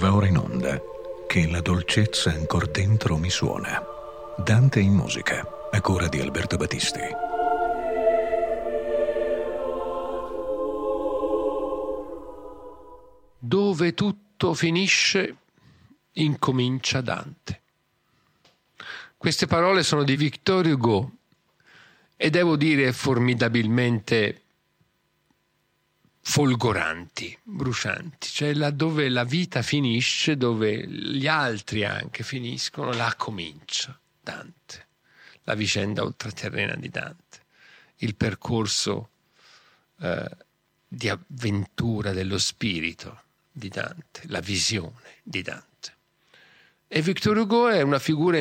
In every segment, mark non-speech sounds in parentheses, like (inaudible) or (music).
Va ora in onda che la dolcezza ancora dentro mi suona. Dante in musica, a cura di Alberto Battisti. Dove tutto finisce, incomincia Dante. Queste parole sono di Victor Hugo e devo dire formidabilmente folgoranti, brucianti, cioè laddove la vita finisce, dove gli altri anche finiscono, là comincia Dante, la vicenda ultraterrena di Dante, il percorso eh, di avventura dello spirito di Dante, la visione di Dante. E Victor Hugo è una figura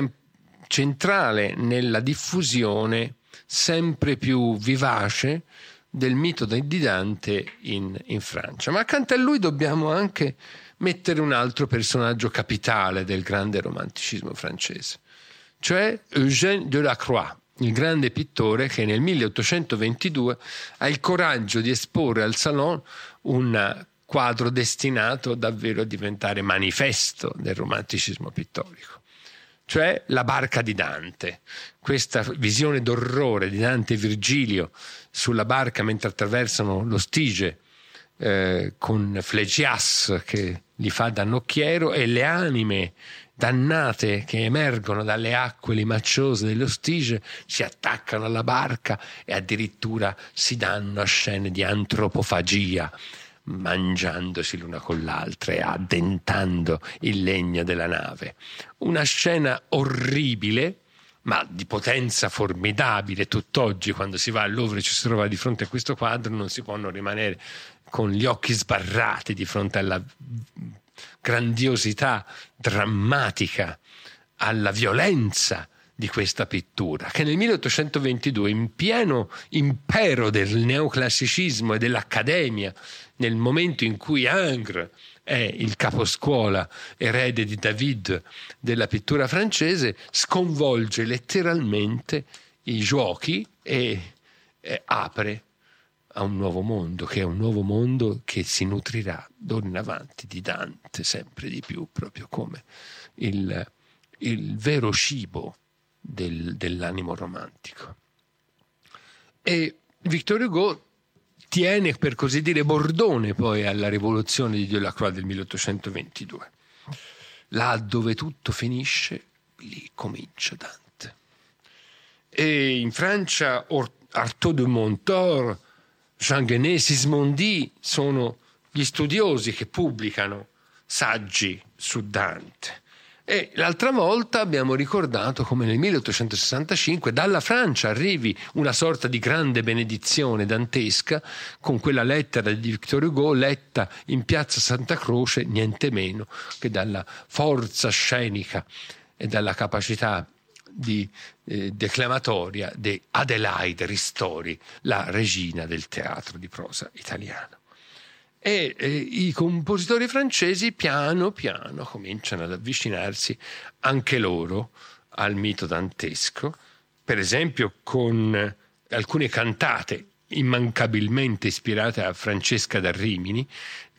centrale nella diffusione sempre più vivace del mito di Dante in, in, Francia. Ma accanto a lui dobbiamo anche mettere un altro personaggio capitale del grande romanticismo francese, cioè Eugène Delacroix, il grande pittore che nel 1822 ha il coraggio di esporre al Salon un quadro destinato davvero a diventare manifesto del romanticismo pittorico cioè la barca di Dante. Questa visione d'orrore di Dante e Virgilio sulla barca mentre attraversano lo Stige eh, con Flegias che gli fa da nocchiero e le anime dannate che emergono dalle acque limacciose dello Stige si attaccano alla barca e addirittura si danno a scene di antropofagia mangiandosi l'una con l'altra e addentando il legno della nave. Una scena orribile, ma di potenza formidabile. Tutt'oggi, quando si va al Louvre e ci si trova di fronte a questo quadro, non si può non rimanere con gli occhi sbarrati di fronte alla grandiosità drammatica, alla violenza di questa pittura, che nel 1822, in pieno impero del neoclassicismo e dell'accademia, nel momento in cui Ingres è il caposcuola erede di David della pittura francese, sconvolge letteralmente i giochi e, e apre a un nuovo mondo, che è un nuovo mondo che si nutrirà d'ora in avanti di Dante sempre di più, proprio come il, il vero cibo del, dell'animo romantico. E Victor Hugo tiene per così dire bordone poi alla rivoluzione di Delacroix del 1822. Là dove tutto finisce, lì comincia Dante. E in Francia Artaud de Montor, Jean Genet, Sismondi sono gli studiosi che pubblicano saggi su Dante. E l'altra volta abbiamo ricordato come nel 1865 dalla Francia arrivi una sorta di grande benedizione dantesca con quella lettera di Victor Hugo letta in piazza Santa Croce, niente meno che dalla forza scenica e dalla capacità di, eh, declamatoria di Adelaide Ristori, la regina del teatro di prosa italiano e eh, i compositori francesi piano piano cominciano ad avvicinarsi anche loro al mito dantesco, per esempio con alcune cantate immancabilmente ispirate a Francesca da Rimini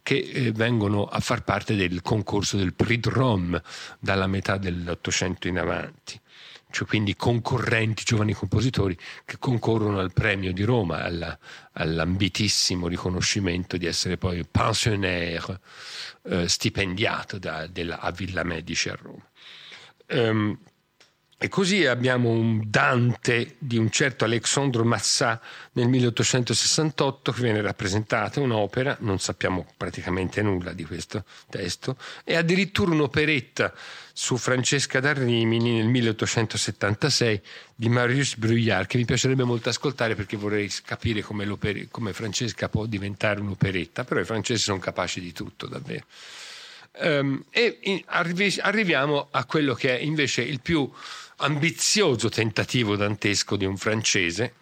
che eh, vengono a far parte del concorso del Prix de Rome dalla metà dell'Ottocento in avanti cioè quindi concorrenti giovani compositori che concorrono al premio di Roma, alla, all'ambitissimo riconoscimento di essere poi pensionnaire eh, stipendiato da, della, a Villa Medici a Roma. Um, e così abbiamo un Dante di un certo Alexandre Massat nel 1868 che viene rappresentata, un'opera, non sappiamo praticamente nulla di questo testo, e addirittura un'operetta su Francesca da Rimini nel 1876 di Marius Bruyard che mi piacerebbe molto ascoltare perché vorrei capire come, come Francesca può diventare un'operetta, però i francesi sono capaci di tutto davvero. Um, e in, arrivi, arriviamo a quello che è invece il più ambizioso tentativo dantesco di un francese,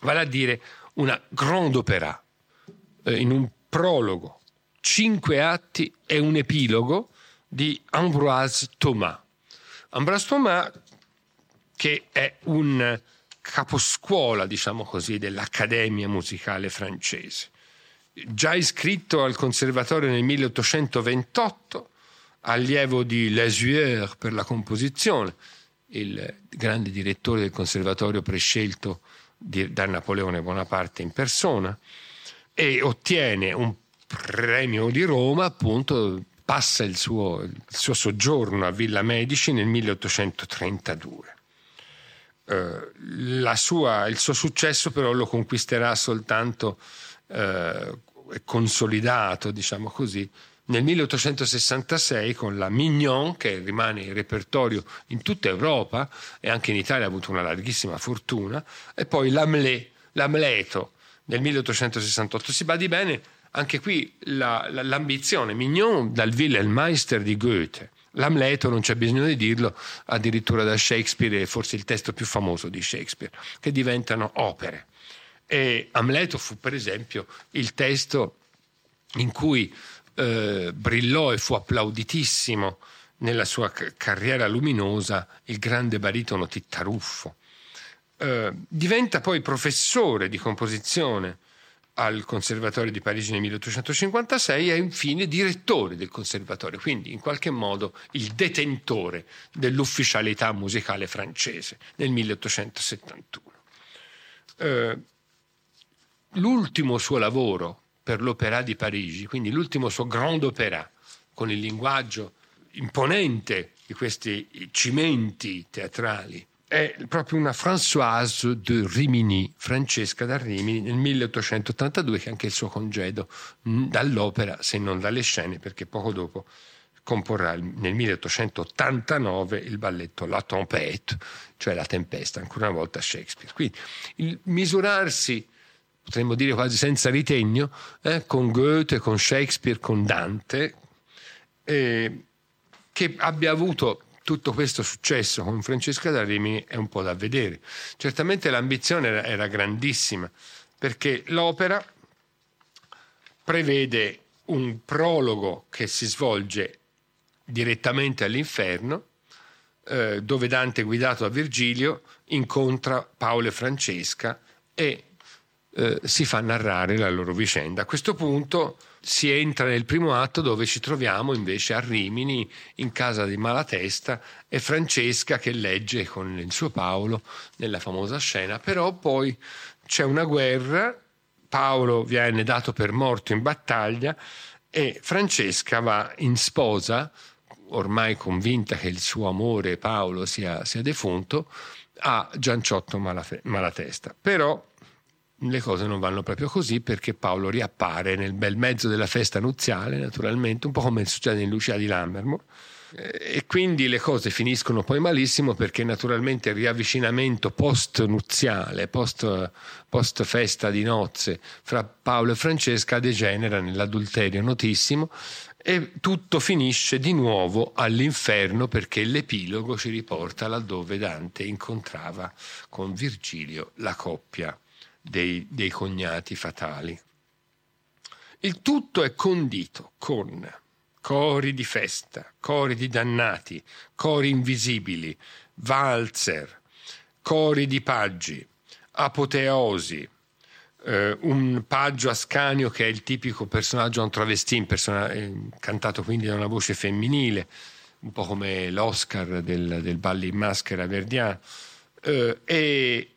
vale a dire una grande opera eh, in un prologo, cinque atti e un epilogo di Ambroise Thomas. Ambroise Thomas, che è un caposcuola, diciamo così, dell'Accademia musicale francese. Già iscritto al conservatorio nel 1828, allievo di Lesueur per la composizione, il grande direttore del conservatorio prescelto di, da Napoleone Bonaparte in persona, e ottiene un premio di Roma, appunto, passa il suo, il suo soggiorno a Villa Medici nel 1832. Uh, sua, il suo successo però lo conquisterà soltanto uh, consolidato, diciamo così, nel 1866 con la Mignon, che rimane in repertorio in tutta Europa e anche in Italia ha avuto una larghissima fortuna, e poi l'Amlet, l'Amleto nel 1868. Si badi bene, anche qui la, la, l'ambizione, Mignon dal Wilhelmeister di Goethe. L'Amleto, non c'è bisogno di dirlo, addirittura da Shakespeare, forse il testo più famoso di Shakespeare, che diventano opere. E Amleto fu, per esempio, il testo in cui eh, brillò e fu applauditissimo nella sua carriera luminosa il grande baritono Tittaruffo. Eh, diventa poi professore di composizione al Conservatorio di Parigi nel 1856 e infine direttore del conservatorio, quindi in qualche modo il detentore dell'ufficialità musicale francese nel 1871. Eh, l'ultimo suo lavoro per l'Opéra di Parigi, quindi l'ultimo suo grand opéra, con il linguaggio imponente di questi cimenti teatrali, è proprio una Françoise de Rimini, Francesca da Rimini, nel 1882, che è anche il suo congedo dall'opera, se non dalle scene, perché poco dopo comporrà nel 1889 il balletto La Tempête, cioè La Tempesta, ancora una volta Shakespeare. Quindi il misurarsi potremmo dire quasi senza ritegno, eh, con Goethe, con Shakespeare, con Dante, eh, che abbia avuto tutto questo successo con Francesca da Rimini è un po' da vedere. Certamente l'ambizione era, era grandissima, perché l'opera prevede un prologo che si svolge direttamente all'inferno, eh, dove Dante, guidato da Virgilio, incontra Paolo e Francesca e eh, si fa narrare la loro vicenda. A questo punto si entra nel primo atto dove ci troviamo invece a Rimini in casa di Malatesta e Francesca che legge con il suo Paolo nella famosa scena, però poi c'è una guerra, Paolo viene dato per morto in battaglia e Francesca va in sposa, ormai convinta che il suo amore Paolo sia, sia defunto, a Gianciotto Malatesta. Però le cose non vanno proprio così perché Paolo riappare nel bel mezzo della festa nuziale, naturalmente, un po' come succede in Lucia di Lammermoor. E quindi le cose finiscono poi malissimo perché naturalmente il riavvicinamento post-nuziale, post, post festa di nozze fra Paolo e Francesca degenera nell'adulterio notissimo e tutto finisce di nuovo all'inferno perché l'epilogo ci riporta laddove Dante incontrava con Virgilio la coppia dei, dei cognati fatali. Il tutto è condito con cori di festa, cori di dannati, cori invisibili, valzer, cori di paggi, apoteosi, eh, un paggio ascanio che è il tipico personaggio un travestin, persona- eh, cantato quindi da una voce femminile, un po' come l'Oscar del, del balli in maschera verdiano, eh, e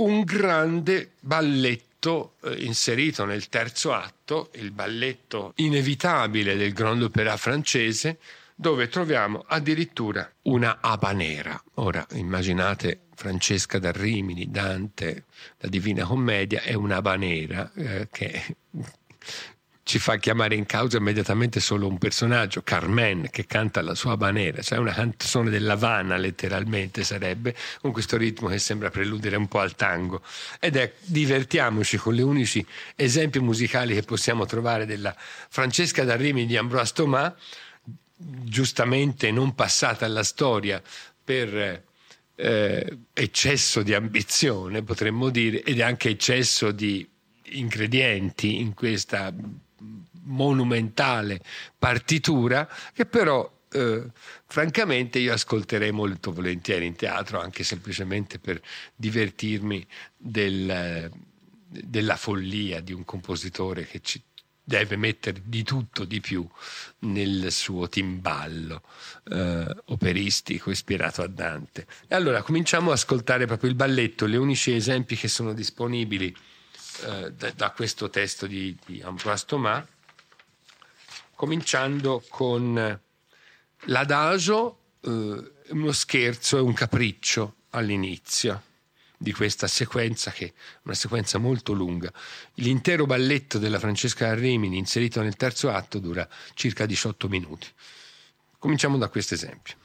un grande balletto eh, inserito nel terzo atto, il balletto inevitabile del Grand Opéra francese, dove troviamo addirittura una habanera. Ora immaginate Francesca da Rimini, Dante, la Divina Commedia, è una habanera eh, che ci fa chiamare in causa immediatamente solo un personaggio, Carmen, che canta la sua banera, cioè una canzone dell'Havana letteralmente sarebbe, con questo ritmo che sembra preludere un po' al tango. Ed è divertiamoci con gli unici esempi musicali che possiamo trovare della Francesca d'Arrimi di Ambroise Thomas, giustamente non passata alla storia per eh, eccesso di ambizione, potremmo dire, ed anche eccesso di ingredienti in questa monumentale partitura che però eh, francamente io ascolterei molto volentieri in teatro anche semplicemente per divertirmi del, della follia di un compositore che ci deve mettere di tutto di più nel suo timballo eh, operistico ispirato a Dante. E allora cominciamo ad ascoltare proprio il balletto, gli unici esempi che sono disponibili eh, da, da, questo testo di, di Ambroise Thomas, cominciando con l'adagio, eh, uno scherzo e un capriccio all'inizio di questa sequenza che è una sequenza molto lunga. L'intero balletto della Francesca Rimini inserito nel terzo atto dura circa 18 minuti. Cominciamo da questo esempio.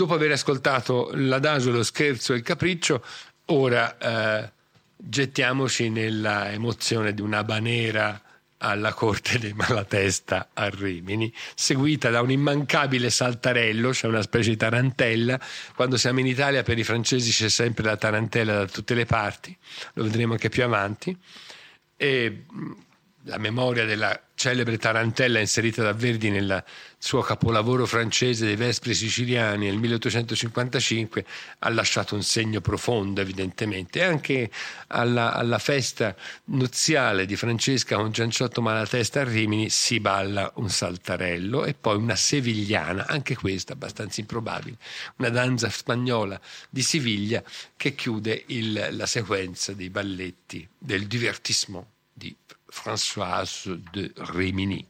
Dopo aver ascoltato l'adagio, lo scherzo e il capriccio, ora eh, gettiamoci nella emozione di una banera alla corte dei Malatesta a Rimini, seguita da un immancabile saltarello, cioè una specie di tarantella. Quando siamo in Italia per i francesi c'è sempre la tarantella da tutte le parti, lo vedremo anche più avanti. E la memoria della celebre tarantella inserita da Verdi nel suo capolavoro francese dei Vespri siciliani nel 1855 ha lasciato un segno profondo evidentemente e anche alla, alla festa nuziale di Francesca con Gianciotto Malatesta a Rimini si balla un saltarello e poi una sevigliana, anche questa abbastanza improbabile, una danza spagnola di Siviglia che chiude il, la sequenza dei balletti del divertissement. di Françoise de Rémini.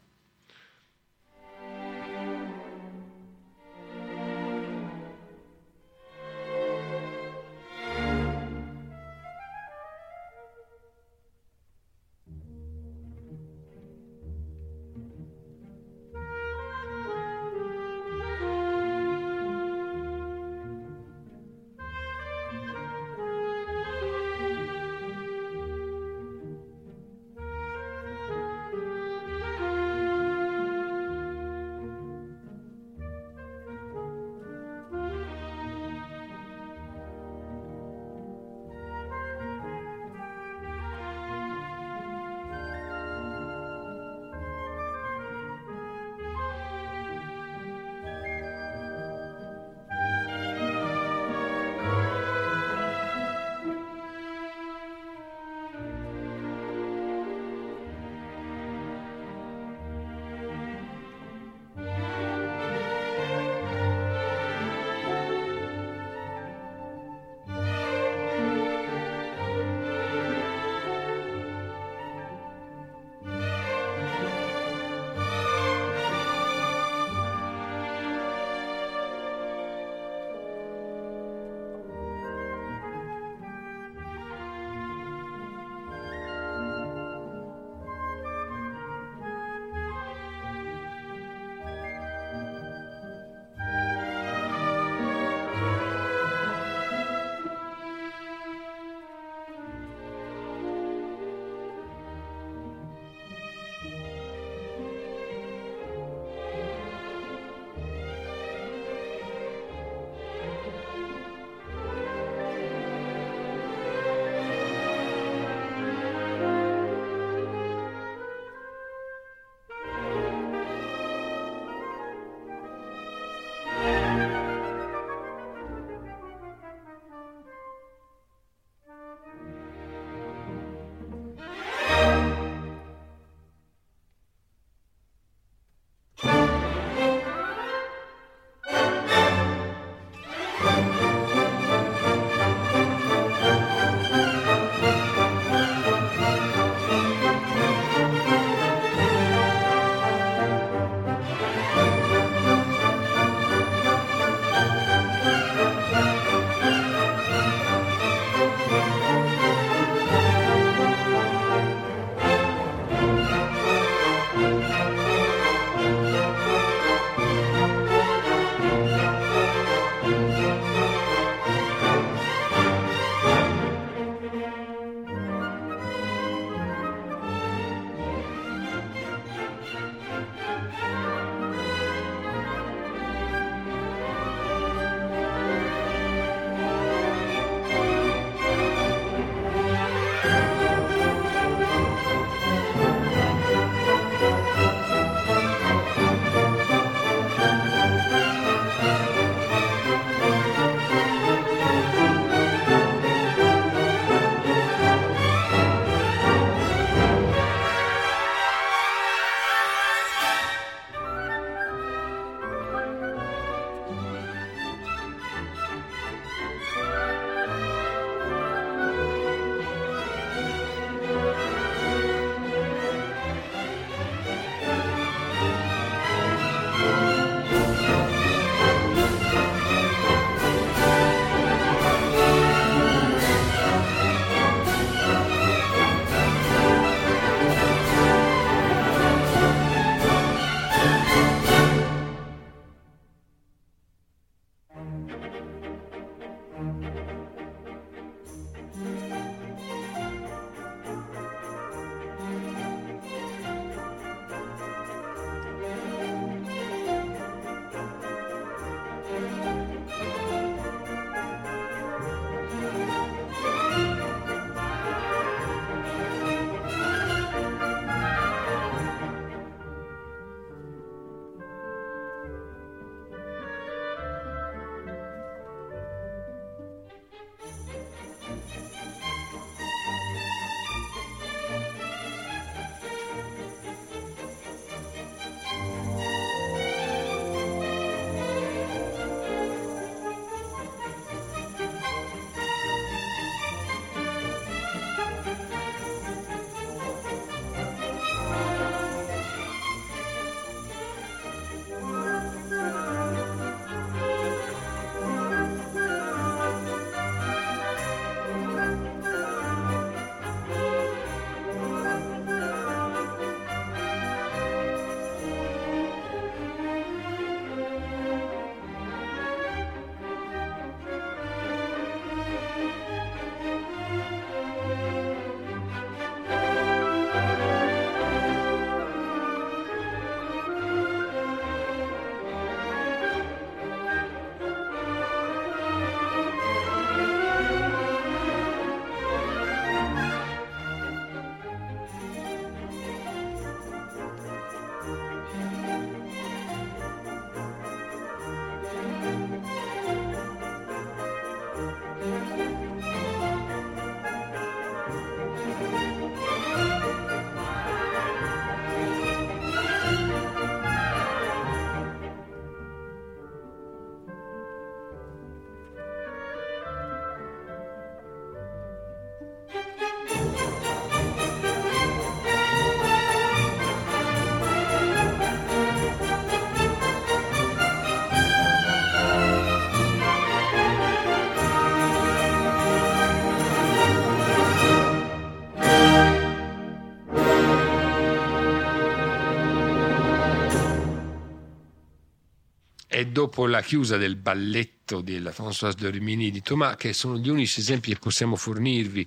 Dopo la chiusa del balletto della Françoise de Rimini di Thomas, che sono gli unici esempi che possiamo fornirvi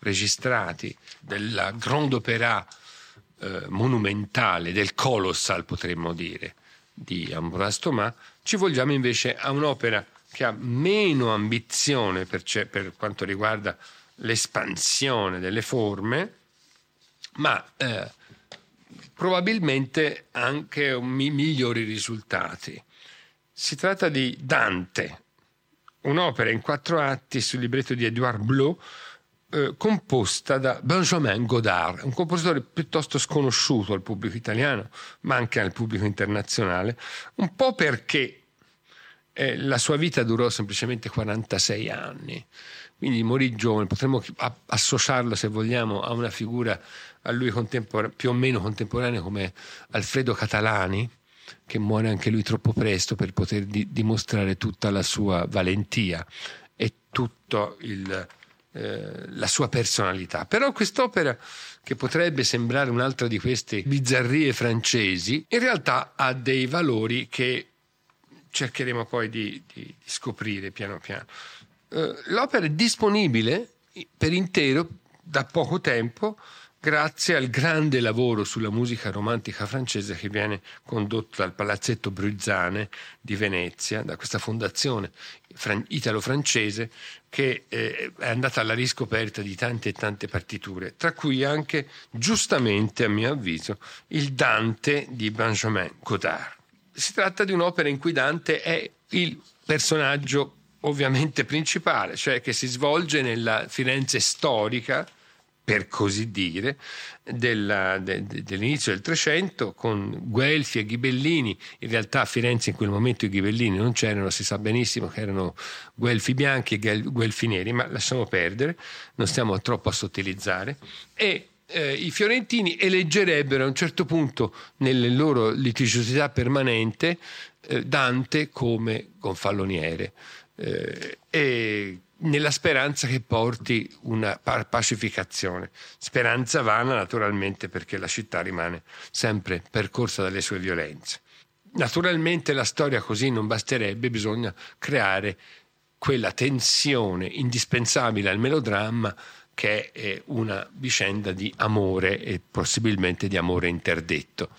registrati della grande opera eh, monumentale, del colossal potremmo dire, di Ambroise Thomas, ci volgiamo invece a un'opera che ha meno ambizione per, per quanto riguarda l'espansione delle forme, ma eh, probabilmente anche migliori risultati. Si tratta di Dante, un'opera in quattro atti sul libretto di Edouard Blot, eh, composta da Benjamin Godard, un compositore piuttosto sconosciuto al pubblico italiano, ma anche al pubblico internazionale, un po' perché eh, la sua vita durò semplicemente 46 anni, quindi morì giovane, potremmo associarlo se vogliamo a una figura a lui più o meno contemporanea come Alfredo Catalani, che muore anche lui troppo presto per poter di- dimostrare tutta la sua valentia e tutta eh, la sua personalità. Però quest'opera, che potrebbe sembrare un'altra di queste bizzarrie francesi, in realtà ha dei valori che cercheremo poi di, di, scoprire piano piano. Uh, l'opera è disponibile per intero da poco tempo grazie al grande lavoro sulla musica romantica francese che viene condotto dal Palazzetto Bruzzane di Venezia, da questa fondazione italo-francese che eh, è andata alla riscoperta di tante e tante partiture, tra cui anche, giustamente a mio avviso, il Dante di Benjamin Godard. Si tratta di un'opera in cui Dante è il personaggio ovviamente principale, cioè che si svolge nella Firenze storica, per così dire, della, de, de, dell'inizio del Trecento con Guelfi e Ghibellini. In realtà a Firenze in quel momento i Ghibellini non c'erano, si sa benissimo che erano Guelfi bianchi e Guelfi neri, ma lasciamo perdere, non stiamo troppo a sottilizzare. E eh, i fiorentini eleggerebbero a un certo punto, nelle loro litigiosità permanente, eh, Dante come gonfaloniere. Eh, e nella speranza che porti una pacificazione. Speranza vana naturalmente perché la città rimane sempre percorsa dalle sue violenze. Naturalmente la storia così non basterebbe, bisogna creare quella tensione indispensabile al melodramma che è una vicenda di amore e possibilmente di amore interdetto.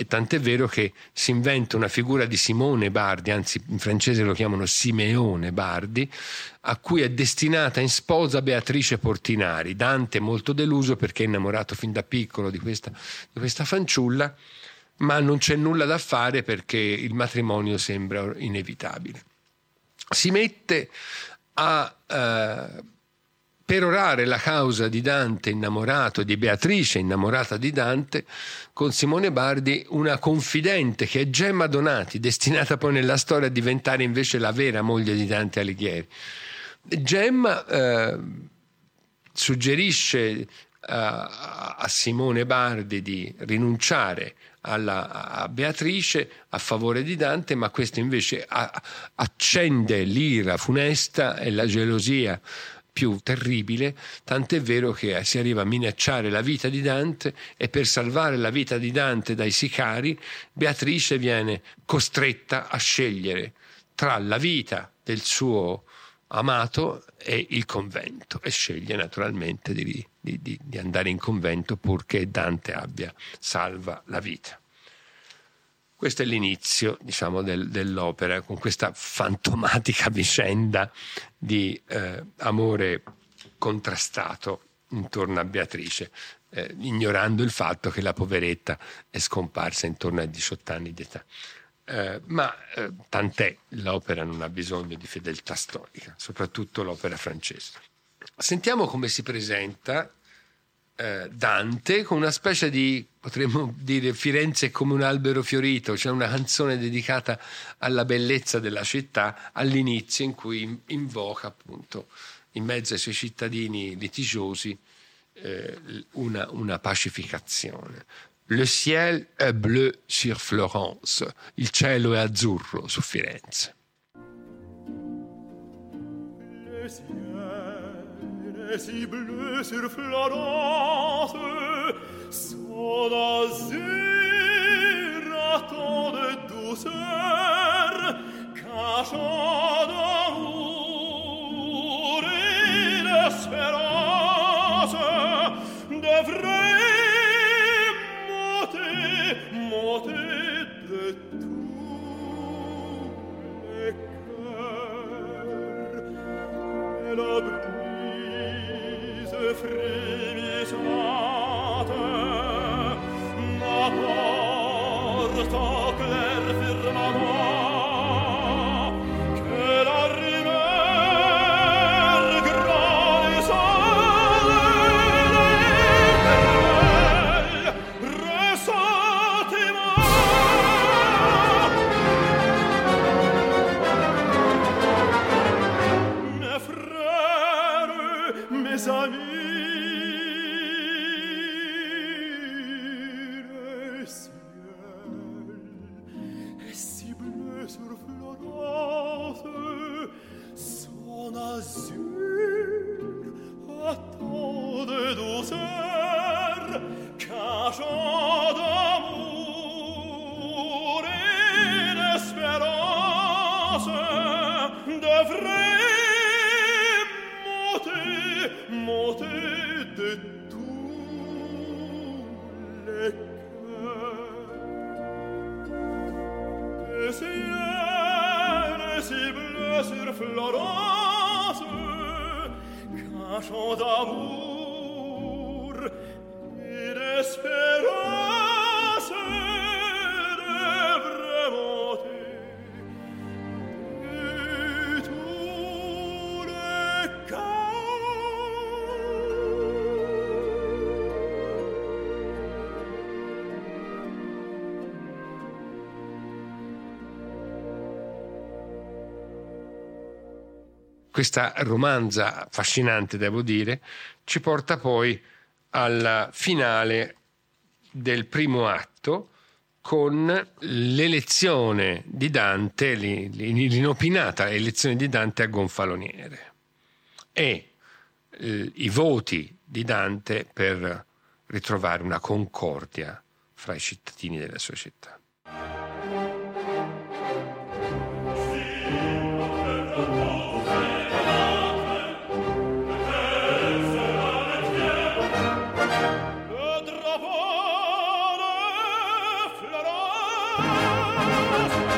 E tant'è vero che si inventa una figura di Simone Bardi, anzi in francese lo chiamano Simeone Bardi, a cui è destinata in sposa Beatrice Portinari. Dante è molto deluso perché è innamorato fin da piccolo di questa, di questa fanciulla, ma non c'è nulla da fare perché il matrimonio sembra inevitabile. Si mette a... Uh, perorare la causa di Dante innamorato, di Beatrice innamorata di Dante, con Simone Bardi una confidente che è Gemma Donati, destinata poi nella storia a diventare invece la vera moglie di Dante Alighieri. Gemma eh, suggerisce a, a Simone Bardi di rinunciare alla, a Beatrice a favore di Dante, ma questo invece accende l'ira funesta e la gelosia più terribile, tant'è vero che si arriva a minacciare la vita di Dante e per salvare la vita di Dante dai sicari, Beatrice viene costretta a scegliere tra la vita del suo amato e il convento e sceglie naturalmente di, di, di andare in convento purché Dante abbia salva la vita. Questo è l'inizio, diciamo, del, dell'opera, con questa fantomatica (laughs) vicenda di eh, amore contrastato intorno a Beatrice, eh, ignorando il fatto che la poveretta è scomparsa intorno ai 18 anni di età. Eh, ma eh, tant'è, l'opera non ha bisogno di fedeltà storica, soprattutto l'opera francese. Sentiamo come si presenta eh, Dante con una specie di, potremmo dire, Firenze come un albero fiorito, cioè una canzone dedicata alla bellezza della città all'inizio in cui invoca appunto in mezzo ai suoi cittadini litigiosi eh, una, una pacificazione. Le ciel est bleu sur Florence, il cielo è azzurro su Firenze. et si bleu sur Florence, son azur à tant de douceur, cachant d'amour et d'espérance, de vraie montée, montée de tous les cœurs. Christ. Questa romanza affascinante, devo dire, ci porta poi alla finale del primo atto con l'elezione di Dante, l'inopinata elezione di Dante a gonfaloniere. E eh, i voti di Dante per ritrovare una concordia fra i cittadini della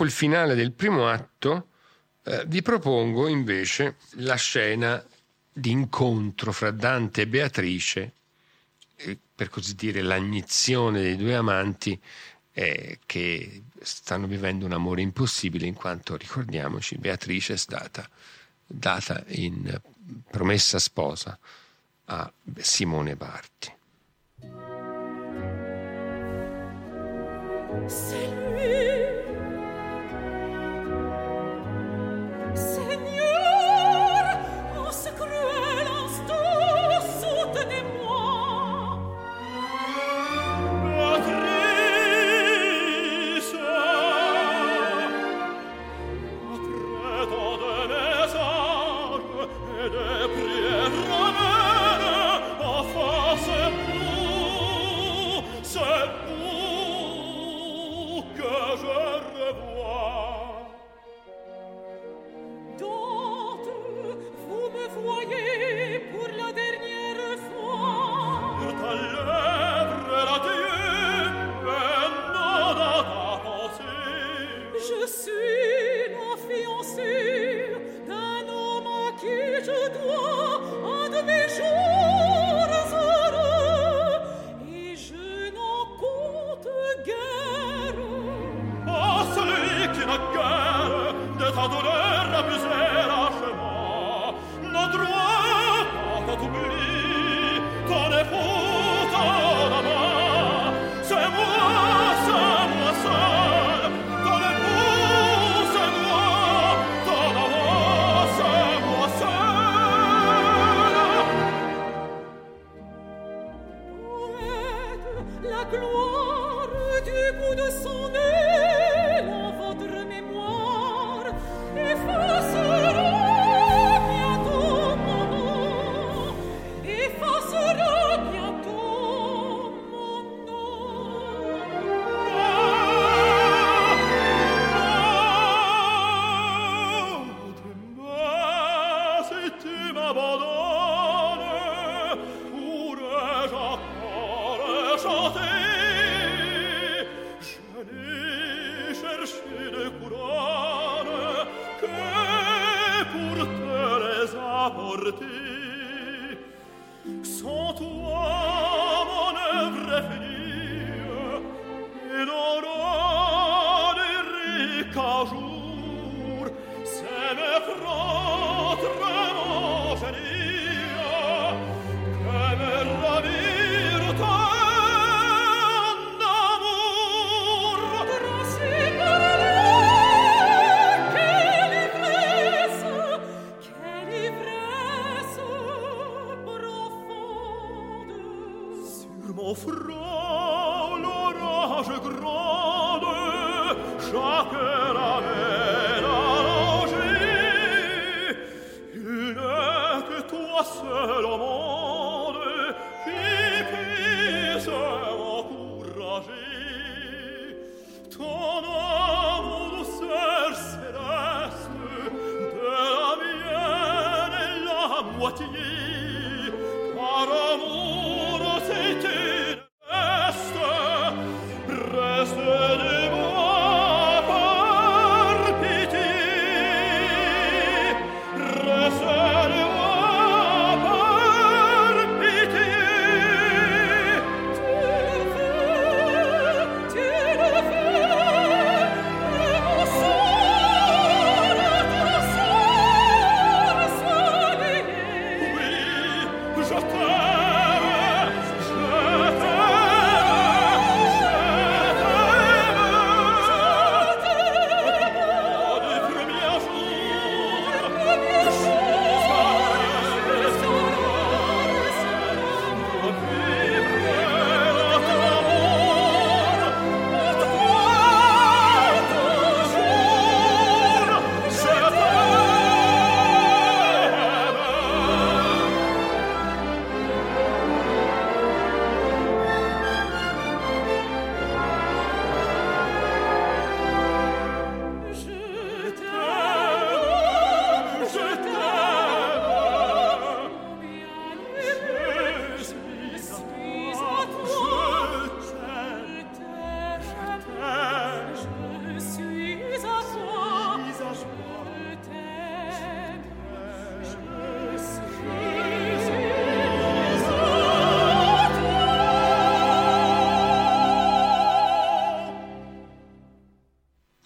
dopo il finale del primo atto, eh, vi propongo invece la scena di incontro fra Dante e Beatrice, eh, per così dire l'agnizione dei due amanti eh, che stanno vivendo un amore impossibile in quanto, ricordiamoci, Beatrice è stata data in promessa sposa a Simone Barti. C'est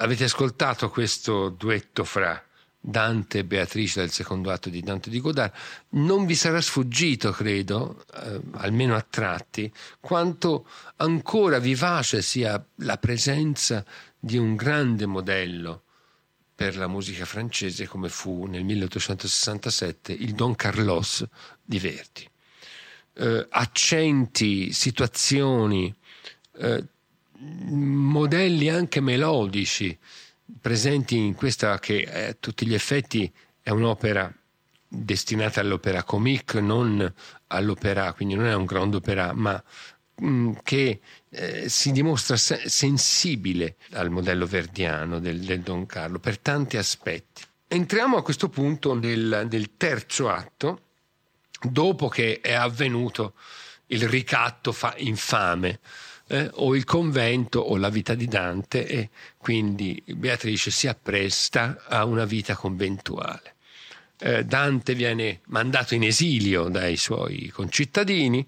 Avete ascoltato questo duetto fra Dante e Beatrice del secondo atto di Dante di Godard, non vi sarà sfuggito, credo, eh, almeno a tratti, quanto ancora vivace sia la presenza di un grande modello per la musica francese come fu nel 1867 il Don Carlos di Verdi. Eh, accenti, situazioni, eh, modelli anche melodici presenti in questa che a tutti gli effetti è un'opera destinata all'opera comique, non all'opera, quindi non è un grand opera, ma mm, che eh, si dimostra se- sensibile al modello verdiano del, del, Don Carlo per tanti aspetti. Entriamo a questo punto nel, nel terzo atto, dopo che è avvenuto il ricatto fa- infame eh, o il convento o la vita di Dante e quindi Beatrice si appresta a una vita conventuale. Eh, Dante viene mandato in esilio dai suoi concittadini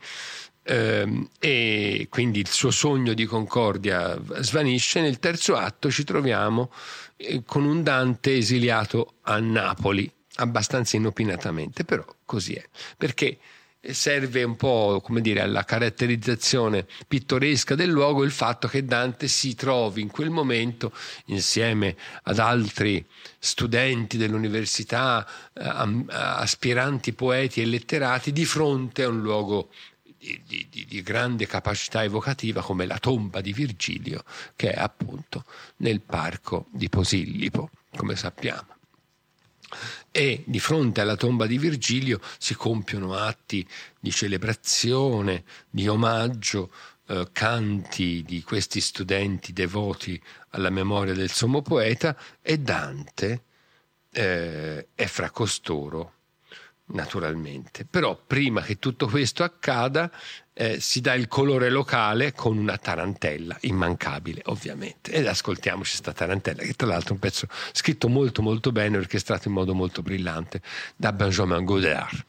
eh, e quindi il suo sogno di concordia svanisce. Nel terzo atto ci troviamo eh, con un Dante esiliato a Napoli, abbastanza inopinatamente, però così è, perché serve un po' come dire alla caratterizzazione pittoresca del luogo il fatto che Dante si trovi in quel momento insieme ad altri studenti dell'università, eh, aspiranti poeti e letterati di fronte a un luogo di, di, di, grande capacità evocativa come la tomba di Virgilio che è appunto nel parco di Posillipo, come sappiamo e di fronte alla tomba di Virgilio si compiono atti di celebrazione, di omaggio, eh, canti di questi studenti devoti alla memoria del sommo poeta e Dante eh, è fra costoro naturalmente. Però prima che tutto questo accada eh, si dà il colore locale con una tarantella, immancabile ovviamente. Ed ascoltiamoci questa tarantella, che tra l'altro è un pezzo scritto molto molto bene, orchestrato in modo molto brillante da Benjamin Godard.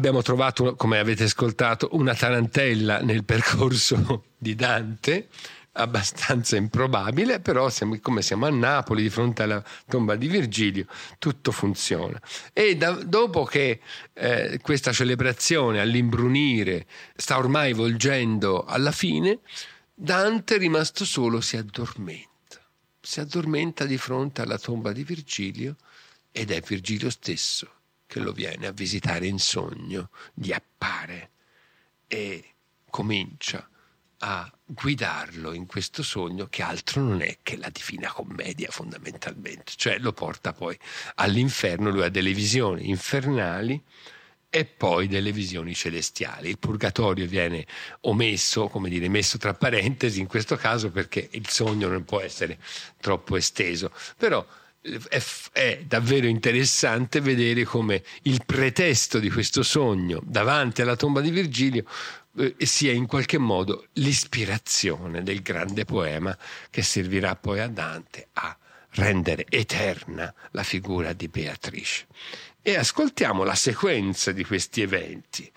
Abbiamo trovato, come avete ascoltato, una tarantella nel percorso (laughs) di Dante, abbastanza improbabile, però siamo, come siamo a Napoli di fronte alla tomba di Virgilio, tutto funziona. E da, dopo che eh, questa celebrazione all'imbrunire sta ormai volgendo alla fine, Dante, rimasto solo, si addormenta. Si addormenta di fronte alla tomba di Virgilio ed è Virgilio stesso che lo viene a visitare in sogno, gli appare e comincia a guidarlo in questo sogno che altro non è che la Divina Commedia fondamentalmente, cioè lo porta poi all'inferno, lui ha delle visioni infernali e poi delle visioni celestiali. Il purgatorio viene omesso, come dire, messo tra parentesi in questo caso perché il sogno non può essere troppo esteso, però è, è, davvero interessante vedere come il pretesto di questo sogno davanti alla tomba di Virgilio eh, sia in qualche modo l'ispirazione del grande poema che servirà poi a Dante a rendere eterna la figura di Beatrice. E ascoltiamo la sequenza di questi eventi,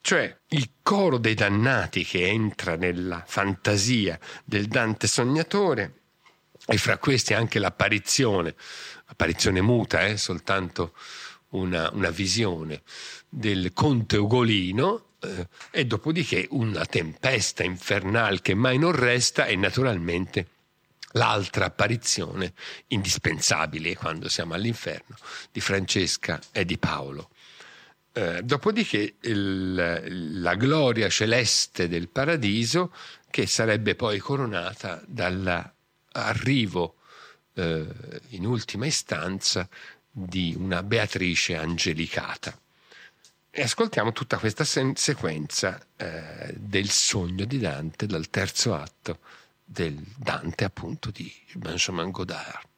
cioè il coro dei dannati che entra nella fantasia del Dante sognatore e fra questi anche l'apparizione, apparizione muta, eh, soltanto una, una, visione del conte Ugolino eh, e dopodiché una tempesta infernale che mai non resta e naturalmente l'altra apparizione indispensabile quando siamo all'inferno di Francesca e di Paolo. Eh, dopodiché il, la gloria celeste del paradiso che sarebbe poi coronata dalla arrivo eh, in ultima istanza di una Beatrice angelicata. E ascoltiamo tutta questa sen- sequenza eh, del sogno di Dante dal terzo atto del Dante appunto di Benjamin Godard.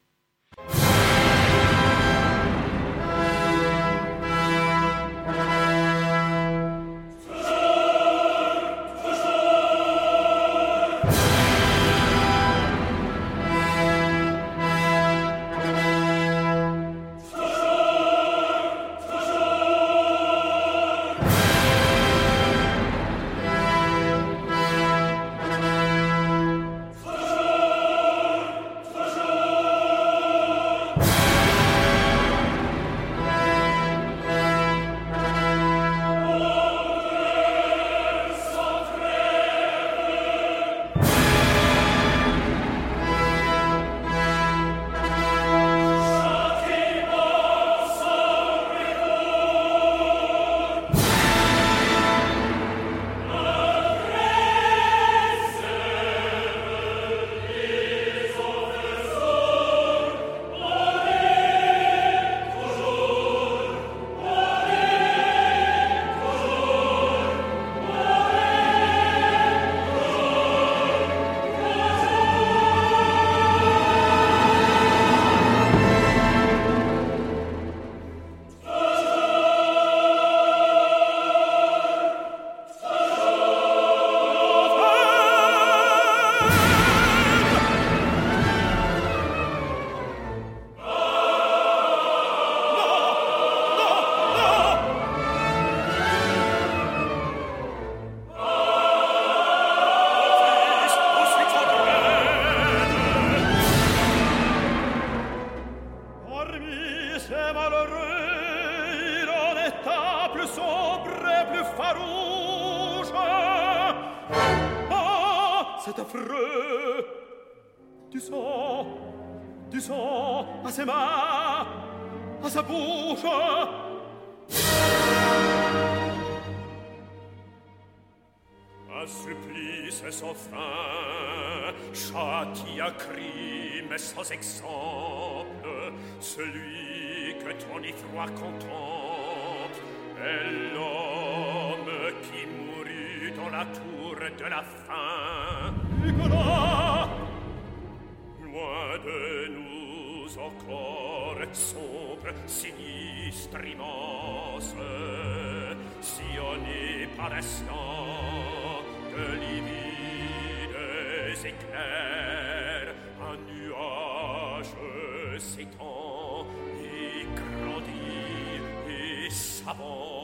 sabor.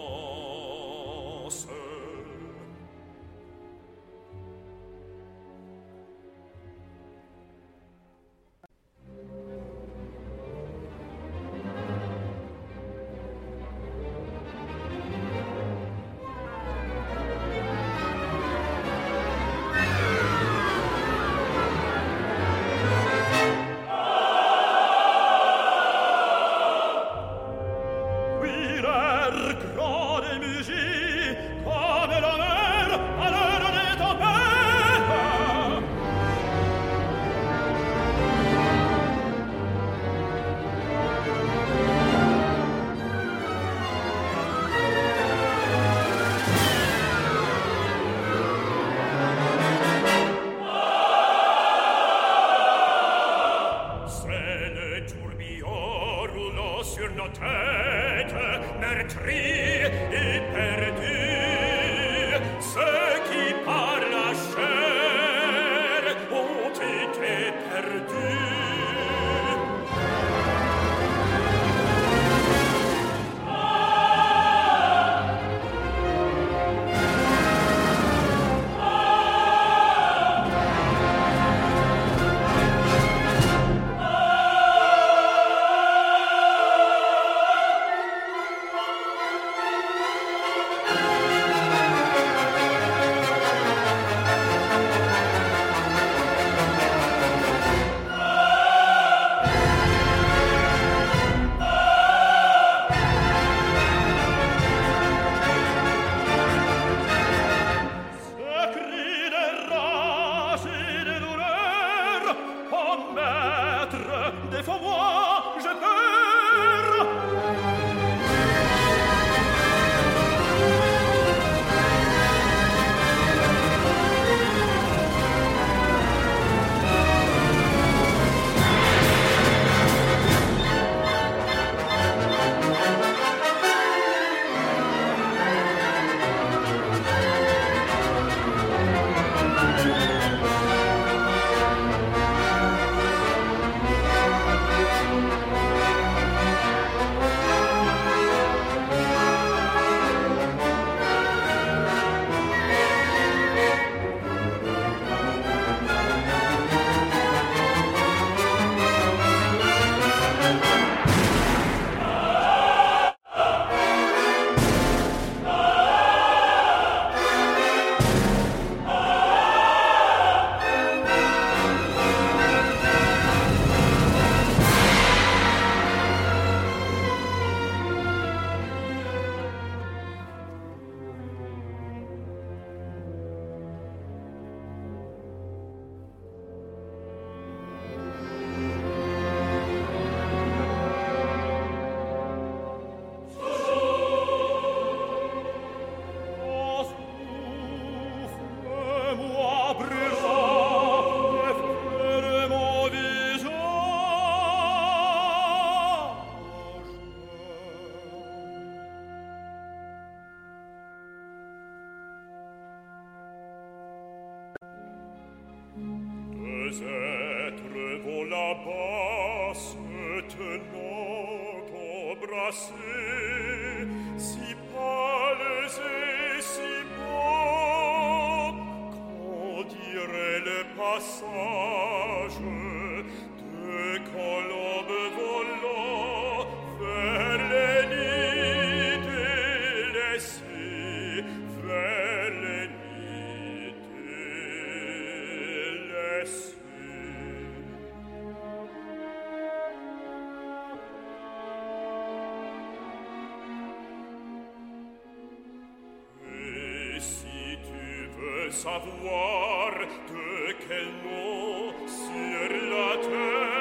savoir de quel nom sur la terre.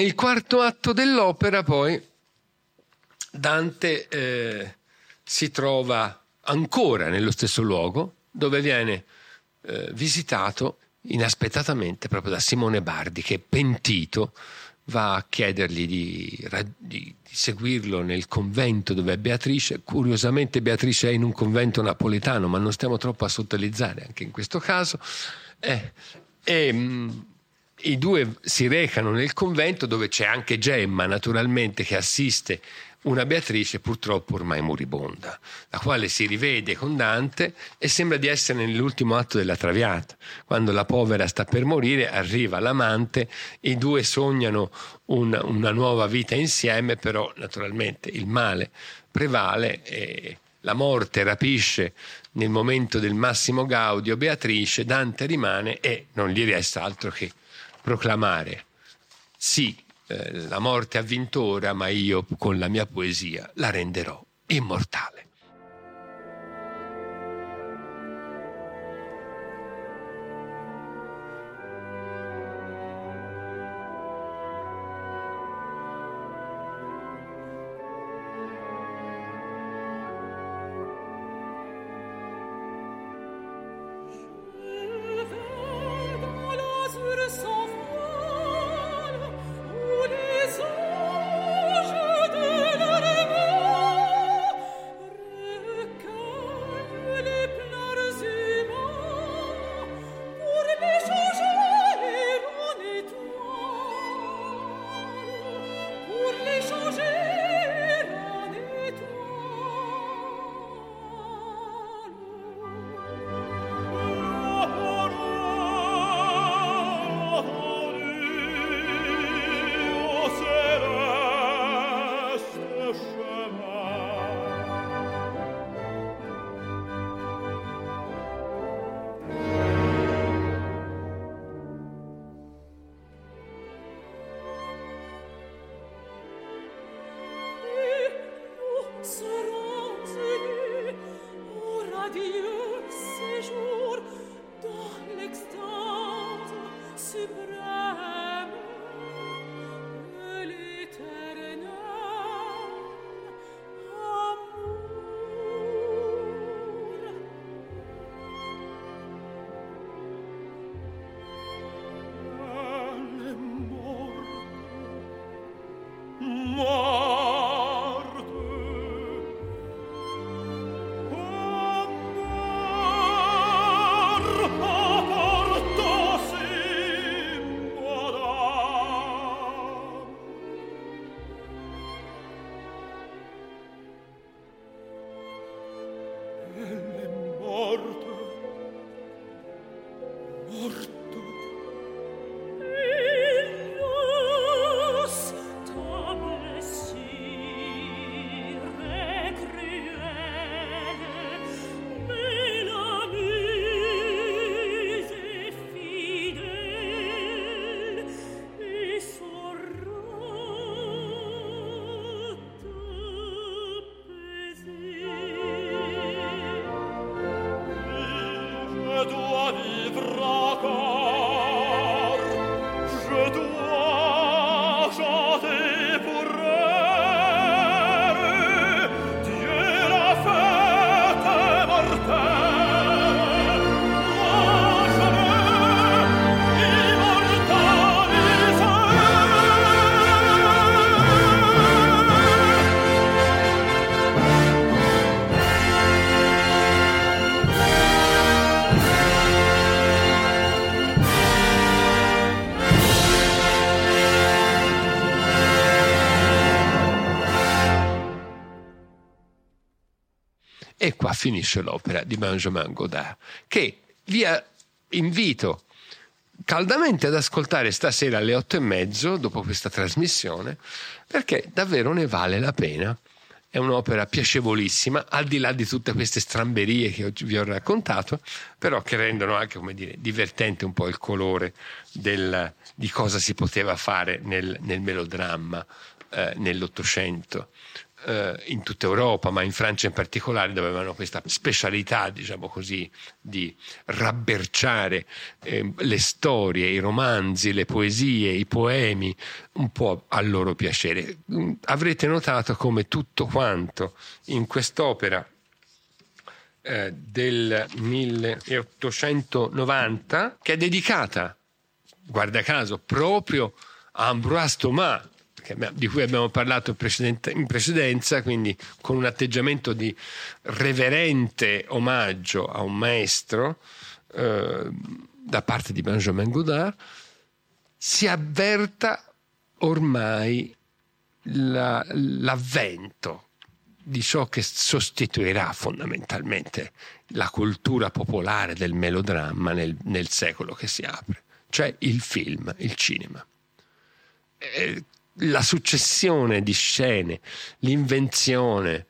Nel quarto atto dell'opera poi Dante eh, si trova ancora nello stesso luogo dove viene eh, visitato inaspettatamente proprio da Simone Bardi che pentito va a chiedergli di, di, seguirlo nel convento dove è Beatrice. Curiosamente Beatrice è in un convento napoletano, ma non stiamo troppo a sottolizzare anche in questo caso. Eh, e, mm, i due si recano nel convento dove c'è anche Gemma, naturalmente, che assiste una Beatrice purtroppo ormai moribonda, la quale si rivede con Dante e sembra di essere nell'ultimo atto della Traviata. Quando la povera sta per morire, arriva l'amante, i due sognano una, una nuova vita insieme, però naturalmente il male prevale e la morte rapisce nel momento del massimo gaudio Beatrice, Dante rimane e non gli resta altro che proclamare sì, eh, la morte ha vinto ora, ma io con la mia poesia la renderò immortale. Finisce l'opera di Benjamin Godard, che vi invito caldamente ad ascoltare stasera alle otto e mezzo, dopo questa trasmissione, perché davvero ne vale la pena. È un'opera piacevolissima, al di là di tutte queste stramberie che vi ho raccontato, però che rendono anche, dire, divertente un po' il colore del, di cosa si poteva fare nel, nel melodramma eh, nell'Ottocento eh, in tutta Europa, ma in Francia in particolare, dove avevano questa specialità, diciamo così, di rabberciare eh, le storie, i romanzi, le poesie, i poemi, un po' a loro piacere. Mm, avrete notato come tutto quanto in quest'opera eh, del 1890, che è dedicata, guarda caso, proprio a Ambroise Thomas, di cui abbiamo parlato in precedenza, quindi con un atteggiamento di reverente omaggio a un maestro eh, da parte di Benjamin Godard, si avverta ormai la, l'avvento di ciò che sostituirà fondamentalmente la cultura popolare del melodramma nel, nel secolo che si apre, cioè il film, il cinema. Eh, la successione di scene, l'invenzione,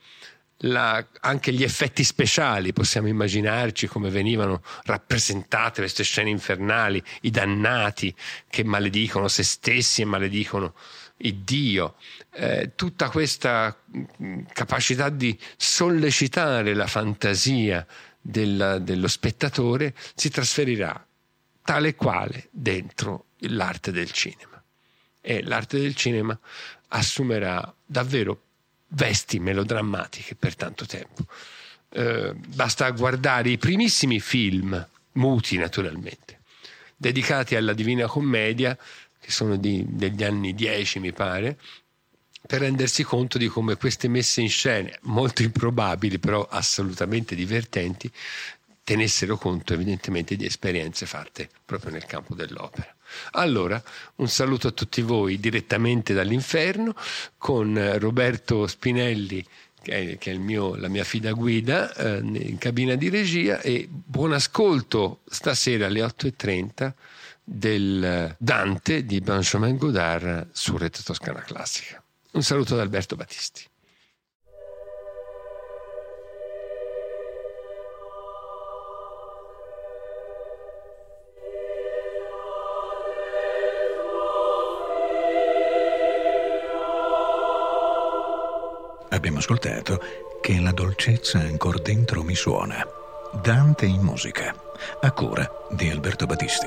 la, anche gli effetti speciali, possiamo immaginarci come venivano rappresentate queste scene infernali, i dannati che maledicono se stessi e maledicono il Dio, eh, tutta questa mm, capacità di sollecitare la fantasia del, dello spettatore si trasferirà tale quale dentro l'arte del cinema e l'arte del cinema assumerà davvero vesti melodrammatiche per tanto tempo. Eh, basta guardare i primissimi film, muti naturalmente, dedicati alla Divina Commedia, che sono di, degli anni 10 mi pare, per rendersi conto di come queste messe in scena, molto improbabili però assolutamente divertenti, tenessero conto evidentemente di esperienze fatte proprio nel campo dell'opera. Allora, un saluto a tutti voi direttamente dall'inferno con Roberto Spinelli che è, mio, la mia fida guida eh, in cabina di regia e buon ascolto stasera alle 8.30 del Dante di Benjamin Godard su Rete Toscana Classica. Un saluto da Alberto Battisti. Abbiamo ascoltato Che la dolcezza ancora dentro mi suona. Dante in musica, a cura di Alberto Battisti.